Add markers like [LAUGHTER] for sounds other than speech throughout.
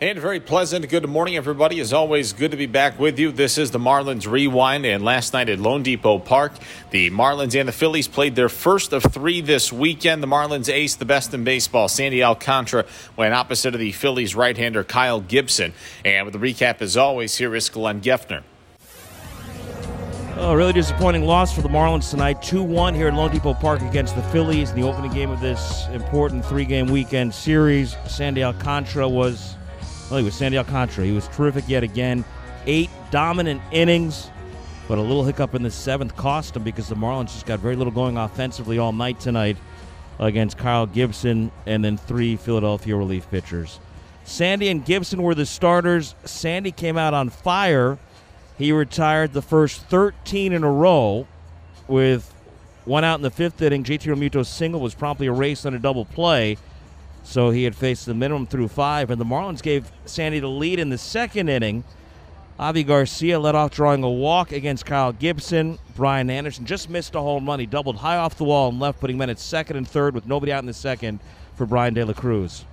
And very pleasant. Good morning, everybody. As always, good to be back with you. This is the Marlins Rewind. And last night at loanDepot park, the Marlins and the Phillies played their first of three this weekend. The Marlins ace, the best in baseball, Sandy Alcantara, went opposite of the Phillies right hander, Kyle Gibson. And with the recap, as always, here is Glenn Geffner. Oh, really disappointing loss for the Marlins tonight. 2 1 here at loanDepot park against the Phillies in the opening game of this important three game weekend series. Sandy Alcantara was well, he was Sandy Alcantara. He was terrific yet again. Eight dominant innings, but a little hiccup in the seventh cost him because the Marlins just got very little going offensively all night tonight against Kyle Gibson and then three Philadelphia relief pitchers. Sandy and Gibson were the starters. Sandy came out on fire. He retired the first 13 in a row with one out in the fifth inning. JT Realmuto's single was promptly erased on a double play. So he had faced the minimum through five, and the Marlins gave Sandy the lead in the second inning. Avi Garcia led off drawing a walk against Kyle Gibson. Brian Anderson just missed a home run. He doubled high off the wall and left, putting men at second and third with nobody out in the second for Bryan De La Cruz.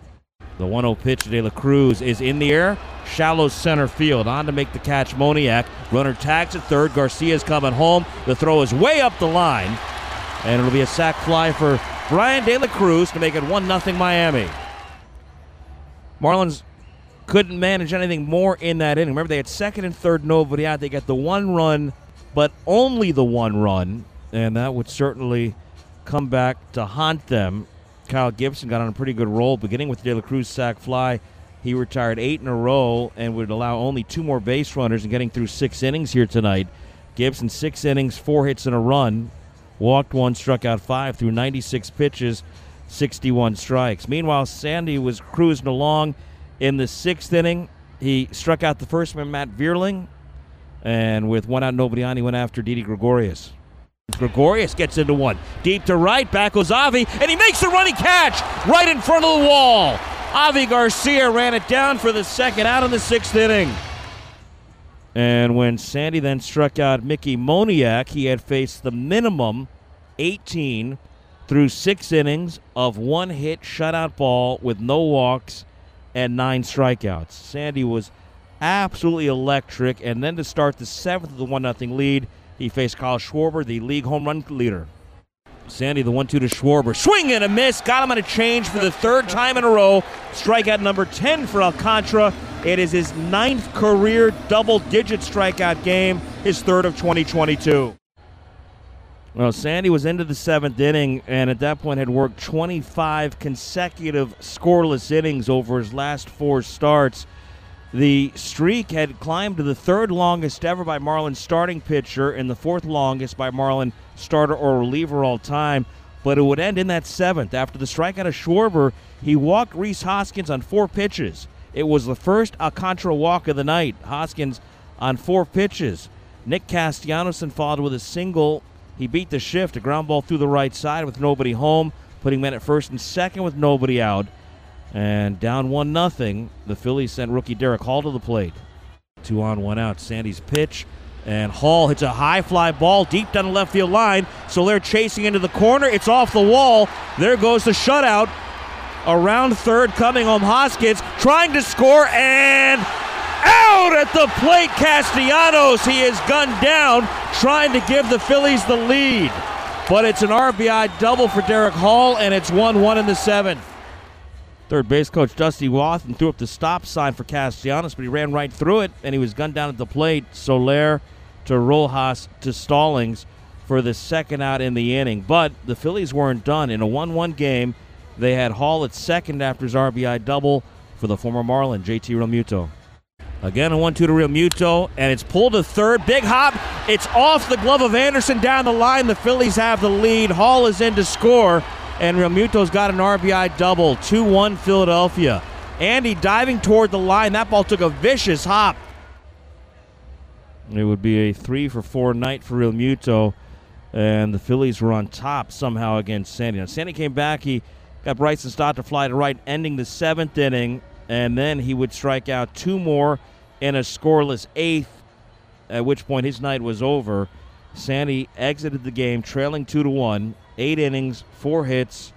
The 1 0 pitch De La Cruz is in the air, shallow center field. On to make the catch, Moniak. Runner tags at third. Garcia's coming home. The throw is way up the line, and it'll be a sac fly for Bryan De La Cruz to make it 1 0 Miami. Marlins couldn't manage anything more in that inning. Remember, they had second and third, nobody out. They got the one run, but only the one run, and that would certainly come back to haunt them. Kyle Gibson got on a pretty good roll, beginning with De La Cruz sac fly. He retired eight in a row and would allow only two more base runners and getting through six innings here tonight. Gibson, six innings, four hits and a run, walked one, struck out five through 96 pitches, 61 strikes. Meanwhile, Sandy was cruising along in the sixth inning. He struck out the first man, Matt Vierling, and with one out, nobody on, he went after Didi Gregorius. Gregorius gets into one. Deep to right, back goes Avi, and he makes the running catch right in front of the wall. Avi Garcia ran it down for the second out in the sixth inning. And when Sandy then struck out Mickey Moniak, he had faced the minimum 18 through six innings of one hit shutout ball with no walks and nine strikeouts. Sandy was absolutely electric. And then to start the seventh the 1 0 lead, he faced Kyle Schwarber, the league home run leader. Sandy, the 1 2 to Schwarber. Swing and a miss. Got him on a change for the third time in a row. Strikeout number 10 for Alcantara. It is his ninth career double digit strikeout game, his third of 2022. Well, Sandy was into the seventh inning and at that point had worked 25 consecutive scoreless innings over his last four starts. The streak had climbed to the third longest ever by Marlin starting pitcher and the fourth longest by Marlin starter or reliever all time. But it would end in that seventh. After the strikeout of Schwarber, he walked Rhys Hoskins on four pitches. It was the first Alcantara walk of the night. Hoskins on four pitches. Nick Castellanos followed with a single. He beat the shift, a ground ball through the right side with nobody home, putting men at first and second with nobody out. And down one nothing, the Phillies sent rookie Darick Hall to the plate. Two on, one out. Sandy's pitch. And Hall hits a high fly ball deep down the left field line. So they're chasing into the corner. It's off the wall. There goes the shutout around third, coming home Hoskins, trying to score, and out at the plate, Castellanos. He is gunned down, trying to give the Phillies the lead. But it's an RBI double for Darick Hall, and it's 1 1 in the seventh. Third base coach Dusty Wathan threw up the stop sign for Castellanos, but he ran right through it, and he was gunned down at the plate. Soler to Rojas to Stallings for the second out in the inning. But the Phillies weren't done. In a 1 1 game, they had Hall at second after his RBI double for the former Marlin, JT Realmuto. Again, a 1 2 to Realmuto, and it's pulled to third. Big hop. It's off the glove of Anderson down the line. The Phillies have the lead. Hall is in to score, and Realmuto's got an RBI double. 2 1 Philadelphia. Andy diving toward the line. That ball took a vicious hop. It would be a 3 for 4 night for Realmuto, and the Phillies were on top somehow against Sandy. Now, Sandy came back. He got Bryson Stott to fly to right, ending the seventh inning. and then he would strike out two more in a scoreless eighth, at which point his night was over. Sandy exited the game trailing two to one, eight innings, four hits,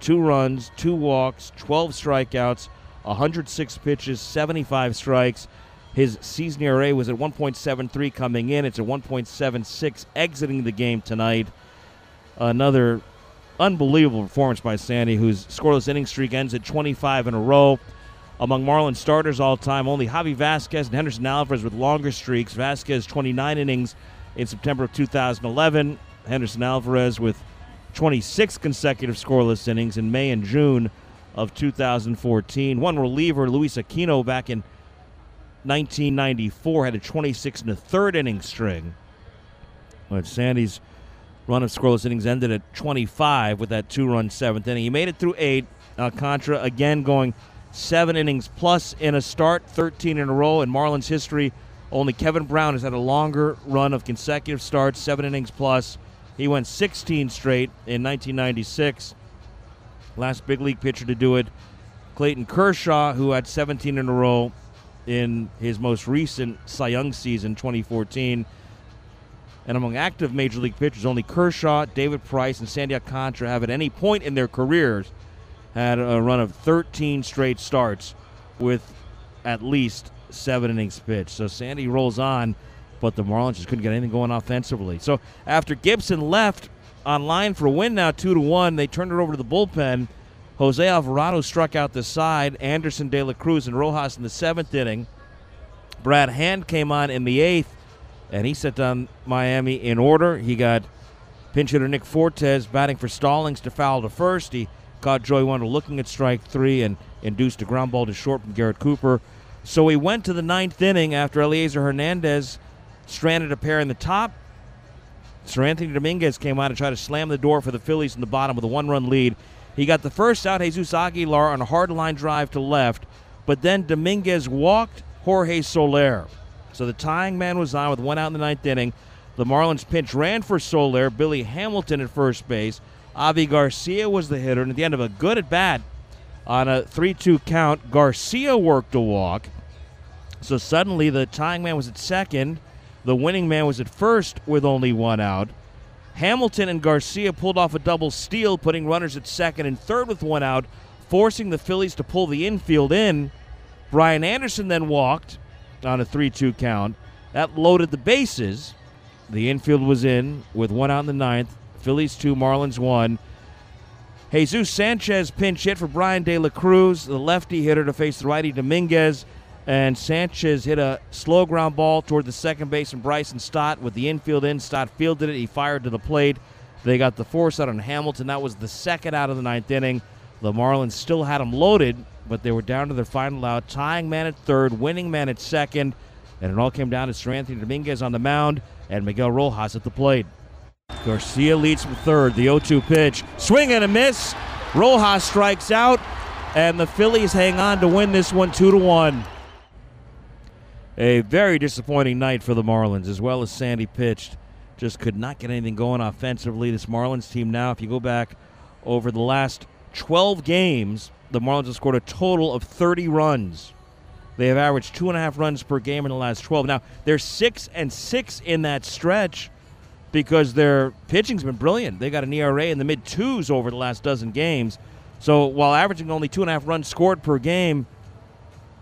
two runs, two walks, 12 strikeouts, 106 pitches, 75 strikes. His season ERA was at 1.73 coming in. It's at 1.76 exiting the game tonight. Another unbelievable performance by Sandy, whose scoreless inning streak ends at 25 in a row. Among Marlins starters all time, only Javi Vazquez and Henderson Alvarez with longer streaks. Vazquez 29 innings in September of 2011. Henderson Alvarez with 26 consecutive scoreless innings in May and June of 2014. One reliever, Luis Aquino, back in 1994, had a 26 and a third inning string. But Sandy's run of scoreless innings ended at 25 with that two-run seventh inning. He made it through eight. Alcantara again going seven innings plus in a start, 13 in a row in Marlins history. Only Kevin Brown has had a longer run of consecutive starts, seven innings plus. He went 16 straight in 1996. Last big league pitcher to do it, Clayton Kershaw, who had 17 in a row in his most recent Cy Young season, 2014. And among active major league pitchers, only Kershaw, David Price, and Sandy Alcantara have at any point in their careers had a run of 13 straight starts with at least seven innings pitched. So Sandy rolls on, but the Marlins just couldn't get anything going offensively. So after Gibson left on line for a win now, two to one, they turned it over to the bullpen. Jose Alvarado struck out the side. Anderson, De La Cruz, and Rojas in the seventh inning. Brad Hand came on in the eighth, and he set down Miami in order. He got pinch hitter Nick Fortes batting for Stallings to foul to first. He caught Joey Wendle looking at strike three and induced a ground ball to short from Garrett Cooper. So he went to the ninth inning after Elieser Hernandez stranded a pair in the top. Seranthony Dominguez came out to try to slam the door for the Phillies in the bottom with a one run lead. He got the first out, Jesus Aguilar, on a hard line drive to left, but then Dominguez walked Jorge Soler. So the tying man was on with one out in the ninth inning. The Marlins pinch ran for Soler, Billy Hamilton at first base. Avi Garcia was the hitter, and at the end of a good at bat on a 3 2 count, Garcia worked a walk. So suddenly the tying man was at second. The winning man was at first with only one out. Hamilton and Garcia pulled off a double steal, putting runners at second and third with one out, forcing the Phillies to pull the infield in. Brian Anderson then walked on a 3 2 count. That loaded the bases. The infield was in with one out in the ninth. Phillies two, Marlins one. Jesus Sanchez pinch hit for Bryan De La Cruz, the lefty hitter to face the righty Dominguez. And Sanchez hit a slow ground ball toward the second base and Bryson Stott with the infield in. Stott fielded it. He fired to the plate. They got the force out on Hamilton. That was the second out of the ninth inning. The Marlins still had them loaded, but they were down to their final out, tying man at third, winning man at second. And it all came down to Seranthony Dominguez on the mound and Miguel Rojas at the plate. Garcia leads from third. The 0 2 pitch. Swing and a miss. Rojas strikes out, and the Phillies hang on to win this one 2 to 1. A very disappointing night for the Marlins, as well as Sandy pitched. Just could not get anything going offensively. This Marlins team now, if you go back over the last 12 games, the Marlins have scored a total of 30 runs. They have averaged two and a half runs per game in the last 12. Now, they're six and six in that stretch because their pitching's been brilliant. They got an ERA in the mid twos over the last dozen games. So while averaging only two and a half runs scored per game,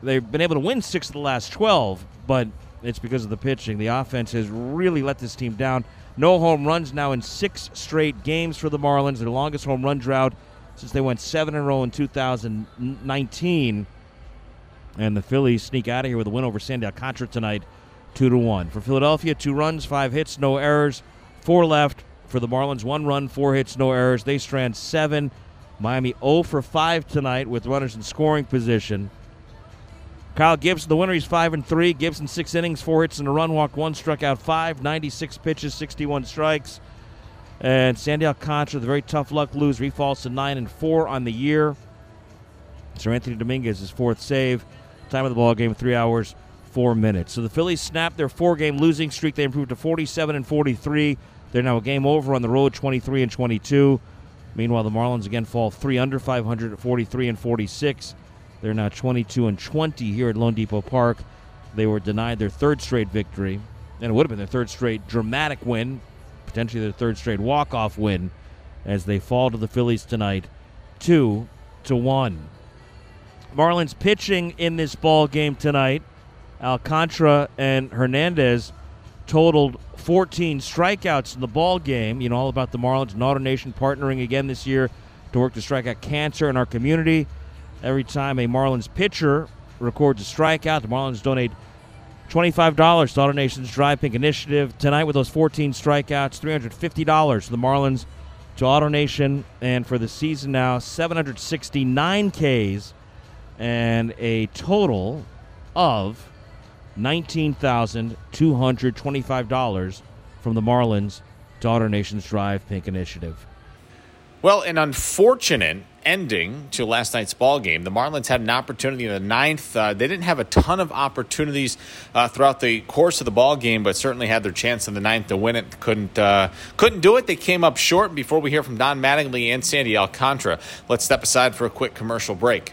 they've been able to win six of the last 12, but it's because of the pitching. The offense has really let this team down. No home runs now in six straight games for the Marlins, their longest home run drought since they went seven in a row in 2019. And the Phillies sneak out of here with a win over Sandy Alcantara tonight, two to one. For Philadelphia, two runs, five hits, no errors. Four left for the Marlins. One run, four hits, no errors. They strand seven. Miami 0 for 5 tonight with runners in scoring position. Kyle Gibson, the winner, he's 5 and 3. Gibson, six innings, four hits and a run, walked one, struck out five, 96 pitches, 61 strikes. And Sandy Alcantara, the very tough luck loser, he falls to 9 and 4 on the year. Seranthony Dominguez, his fourth save. Time of the ball game, three hours, four minutes. So the Phillies snapped their four-game losing streak. They improved to 47 and 43. They're now a game over on the road, 23 and 22. Meanwhile, the Marlins again fall three under 500 at 43 and 46. They're now 22 and 20 here at loanDepot park. They were denied their third straight victory, and it would have been their third straight dramatic win, potentially their third straight walk-off win, as they fall to the Phillies tonight, two to one. Marlins pitching in this ball game tonight. Alcantara and Hernandez totaled 14 strikeouts in the ball game. You know all about the Marlins and AutoNation partnering again this year to work to strike out cancer in our community. Every time a Marlins pitcher records a strikeout, the Marlins donate $25 to AutoNation's Drive Pink initiative. Tonight, with those 14 strikeouts, $350 to the Marlins, to AutoNation, and for the season now, 769 Ks and a total of $19,225 from the Marlins AutoNation's Drive Pink initiative. Well, an unfortunate ending to last night's ball game. The Marlins had an opportunity in the ninth. Uh, they didn't have a ton of opportunities uh, throughout the course of the ball game, but certainly had their chance in the ninth to win it. Couldn't uh, couldn't do it. They came up short. Before we hear from Don Mattingly and Sandy Alcantara, let's step aside for a quick commercial break.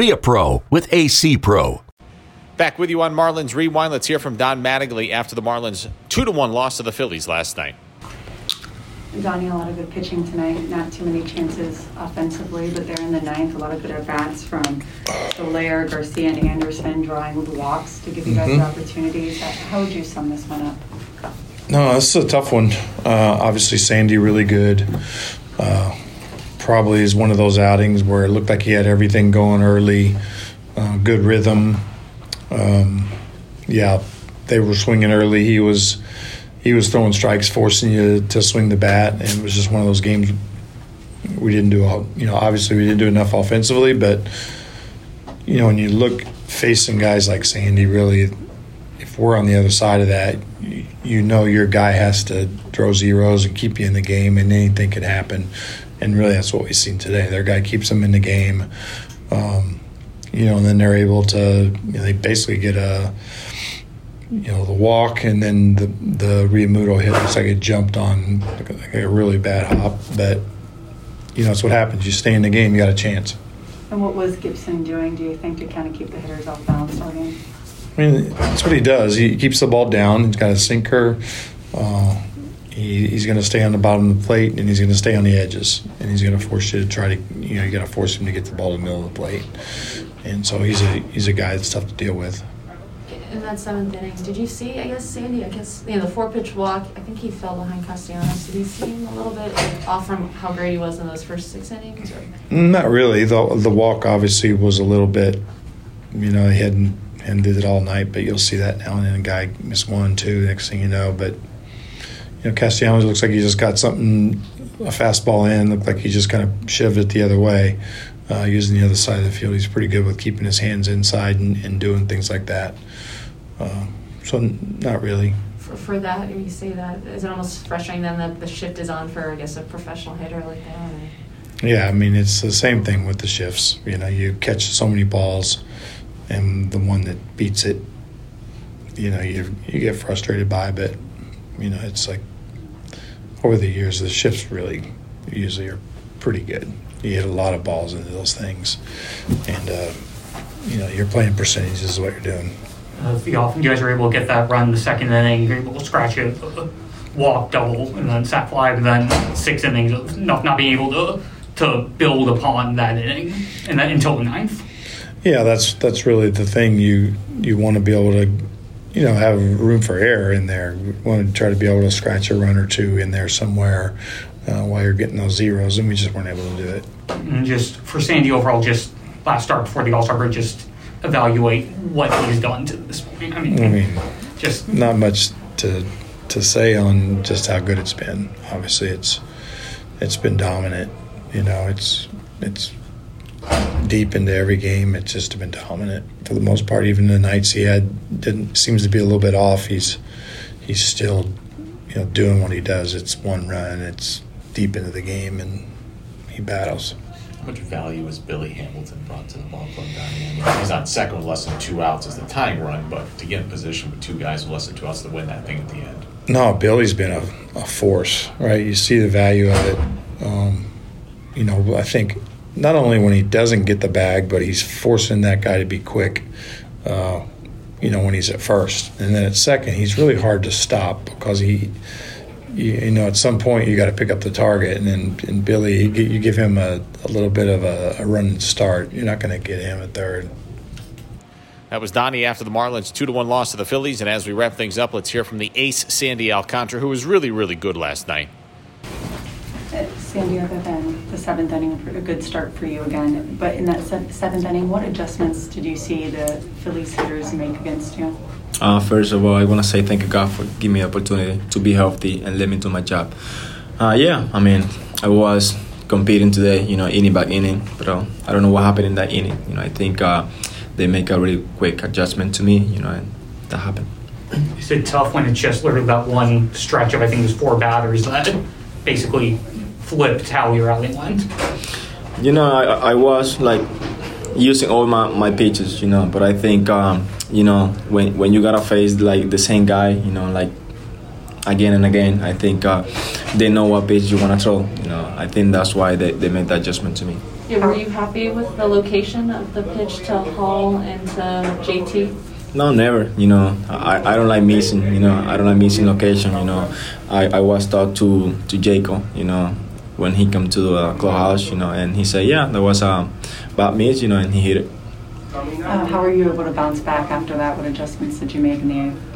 Be a pro with AC Pro. Back with you on Marlins Rewind. Let's hear from Don Mattingly after the Marlins 2 to 1 loss to the Phillies last night. Donnie, a lot of good pitching tonight. Not too many chances offensively, but they're in the ninth. A lot of good at bats from Soler, Garcia, and Anderson drawing with walks to give you guys mm-hmm. opportunities. How would you sum this one up? No, this is a tough one. Uh, obviously, Sandy really good. Uh, probably is one of those outings where it looked like he had everything going early, uh, good rhythm. Um, yeah, they were swinging early. He was he was throwing strikes, forcing you to swing the bat, and it was just one of those games. We didn't do all, you know, obviously we didn't do enough offensively, but you know, when you look facing guys like Sandy, really, if we're on the other side of that, you, you know your guy has to throw zeros and keep you in the game, and anything could happen. And really, that's what we've seen today. Their guy keeps them in the game, um, you know, and then they're able to, you know, they basically get a you know the walk and then the the Realmuto hit looks like it jumped on like a, really bad hop. But you know it's what happens. You stay in the game you got a chance. And what was Gibson doing do you think to kind of keep the hitters off balance all game I mean that's what he does. He keeps the ball down. He's got a sinker. Uh, he, he's going to stay on the bottom of the plate and he's going to stay on the edges and he's going to force you to try to you know you got to force him to get the ball in the middle of the plate and so he's a he's a guy that's tough to deal with in that seventh inning, did you see, I guess, Sandy, I guess, you know, the four pitch walk, I think he fell behind Castellanos. Did he seem a little bit like, off from how great he was in those first six innings? Or? Not really. The, the walk obviously was a little bit, you know, he hadn't and did it all night, but you'll see that now and then. A guy missed one, two, next thing you know. But, you know, Castellanos looks like he just got something, a fastball in, looked like he just kind of shoved it the other way. Uh, using the other side of the field, he's pretty good with keeping his hands inside and, and doing things like that. Uh, so not really. For, for that, you say that is it almost frustrating then that the shift is on for I guess a professional hitter like that. Yeah, I mean it's the same thing with the shifts. You know, you catch so many balls, and the one that beats it, you know, you you get frustrated by. But you know, it's like over the years, the shifts really usually are pretty good. You hit a lot of balls into those things, and uh, you know, you're playing percentages is what you're doing uh, you, you guys are able to get that run the second inning, you're able to scratch it, uh, walk double, and then sac fly, but then six innings of not, not being able to to build upon that inning and then until the ninth. Yeah, that's that's really the thing. You you want to be able to, you know, have room for error in there. You want to try to be able to scratch a run or two in there somewhere uh, while you're getting those zeros, and we just weren't able to do it. And just for Sandy overall, just last start before the All Star break, just evaluate what he's done to this point. I mean, I mean, just not much to to say on just how good it's been. Obviously, it's it's been dominant. You know, it's it's deep into every game. It's just been dominant for the most part. Even the nights he had didn't seems to be a little bit off. He's he's still you know doing what he does. It's one run. It's deep into the game, and he battles. How much value has Billy Hamilton brought to the ball club down here? He's on second with less than two outs as the tying run, but to get in position with two guys with less than two outs to win that thing at the end. No, Billy's been a, a force, right? You see the value of it. Um, you know, I think not only when he doesn't get the bag, but he's forcing that guy to be quick. Uh, you know, when he's at first, and then at second, he's really hard to stop because he, you, you know, at some point you got to pick up the target, and then and Billy, you, you give him a, a little bit of a, a run start, you're not going to get him at third. That was Donnie after the Marlins' 2 to 1 loss to the Phillies. And as we wrap things up, let's hear from the ace, Sandy Alcantara, who was really, really good last night. Sandy, other than the seventh inning, a good start for you again, but in that se- seventh inning, what adjustments did you see the Phillies hitters make against you? Uh, first of all, I want to say thank you, God, for giving me the opportunity to be healthy and let me do my job. Uh, yeah, I mean, I was competing today, you know, inning by inning, but uh, I don't know what happened in that inning. You know, I think uh, they make a really quick adjustment to me, you know, and that happened. Is it tough when it's just literally that one stretch of I think it was four batters that basically flipped how your outing went? You know, I, I was like using all my, my pitches, you know, but I think, um, you know, when, when you gotta face like the same guy, you know, like again and again, I think uh, they know what pitch you wanna throw, you know. I think that's why they, they made that adjustment to me. Yeah, were you happy with the location of the pitch to Hall and to JT? No, never. You know, I, I don't like missing. You know, I don't like missing location. You know, I, I was talked to to Jacob. You know, when he come to the clubhouse. You know, and he said, yeah, there was a bad miss. You know, and he hit it. Uh, how were you able to bounce back after that? What adjustments did you make in the eighth?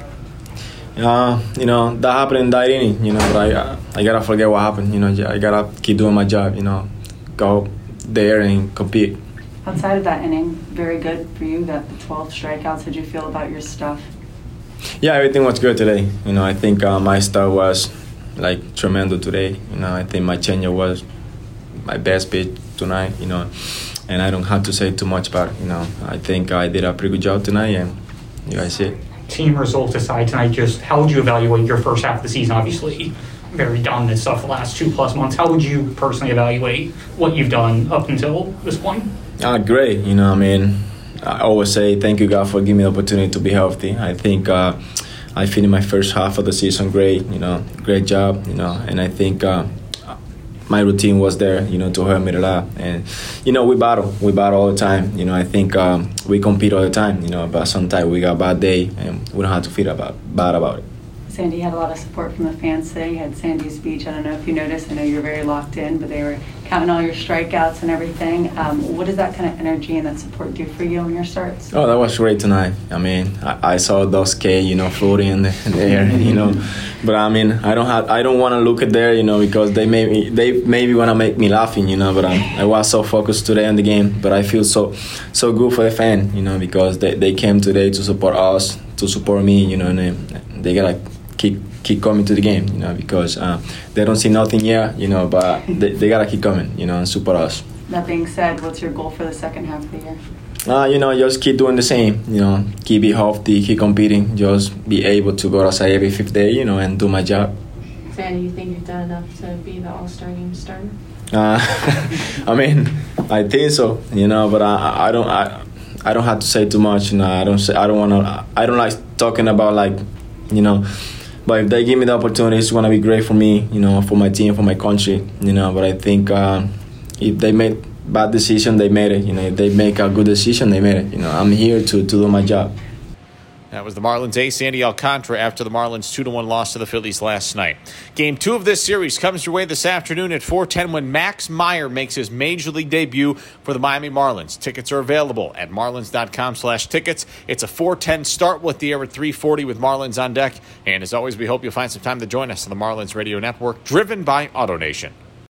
Uh, you know, that happened in that inning. You know, but I I gotta forget what happened. You know, I gotta keep doing my job. You know, go there and compete. Outside of that inning, very good for you. That the 12 strikeouts. How'd you feel about your stuff? Yeah, everything was good today. You know, I think uh, my stuff was like tremendous today. You know, I think my changeup was my best pitch tonight. You know, and I don't have to say too much about it. You know, I think I did a pretty good job tonight, and you guys see it. Team results aside tonight, just how would you evaluate your first half of the season? Obviously, very dominant stuff the last two plus months. How would you personally evaluate what you've done up until this point? Uh, great. You know, I mean, I always say thank you, God, for giving me the opportunity to be healthy. I think uh, I finished my first half of the season great. You know, great job. You know, and I think uh, my routine was there. You know, to help me a lot. And you know, we battle. We battle all the time. You know, I think um, we compete all the time. You know, but sometimes we got a bad day and we don't have to feel about bad about it. Sandy had a lot of support from the fans today. You had Sandy's Beach. I don't know if you noticed. I know you're very locked in, but they were counting all your strikeouts and everything. Um, what does that kind of energy and that support do for you in your starts? Oh, that was great tonight. I mean, I, I saw those K, you know, floating in the, air, [LAUGHS] you know. But I mean, I don't have, I don't want to look at there, you know, because they made me, they maybe want to make me laughing, you know. But I was so focused today on the game. But I feel so, so good for the fan, you know, because they, they came today to support us, to support me, you know, and they, they gotta keep keep coming to the game, you know, because uh, they don't see nothing yet, you know, but [LAUGHS] they, they gotta keep coming, you know, and support us. That being said, what's your goal for the second half of the year? Uh, you know, just keep doing the same, you know, keep be healthy, keep competing, just be able to go outside every fifth day, you know, and do my job. Sandy, you think you've done enough to be the All Star game starter? Uh, [LAUGHS] I mean, I think so, you know, but I, I don't, I, I don't have to say too much, you know. I don't say, I don't want to, I don't like talking about like, you know, but if they give me the opportunity, it's gonna be great for me, you know, for my team, for my country, you know. But I think uh, if they made bad decision, they made it. You know, if they make a good decision, they made it. You know, I'm here to, to do my job. That was the Marlins ace, Sandy Alcantara, after the Marlins 2 1 loss to the Phillies last night. Game two of this series comes your way this afternoon at 410 when Max Meyer makes his major league debut for the Miami Marlins. Tickets are available at marlins.com slash tickets. It's a 410 start with the air at 340 with Marlins on deck. And as always, we hope you'll find some time to join us on the Marlins Radio Network, driven by AutoNation.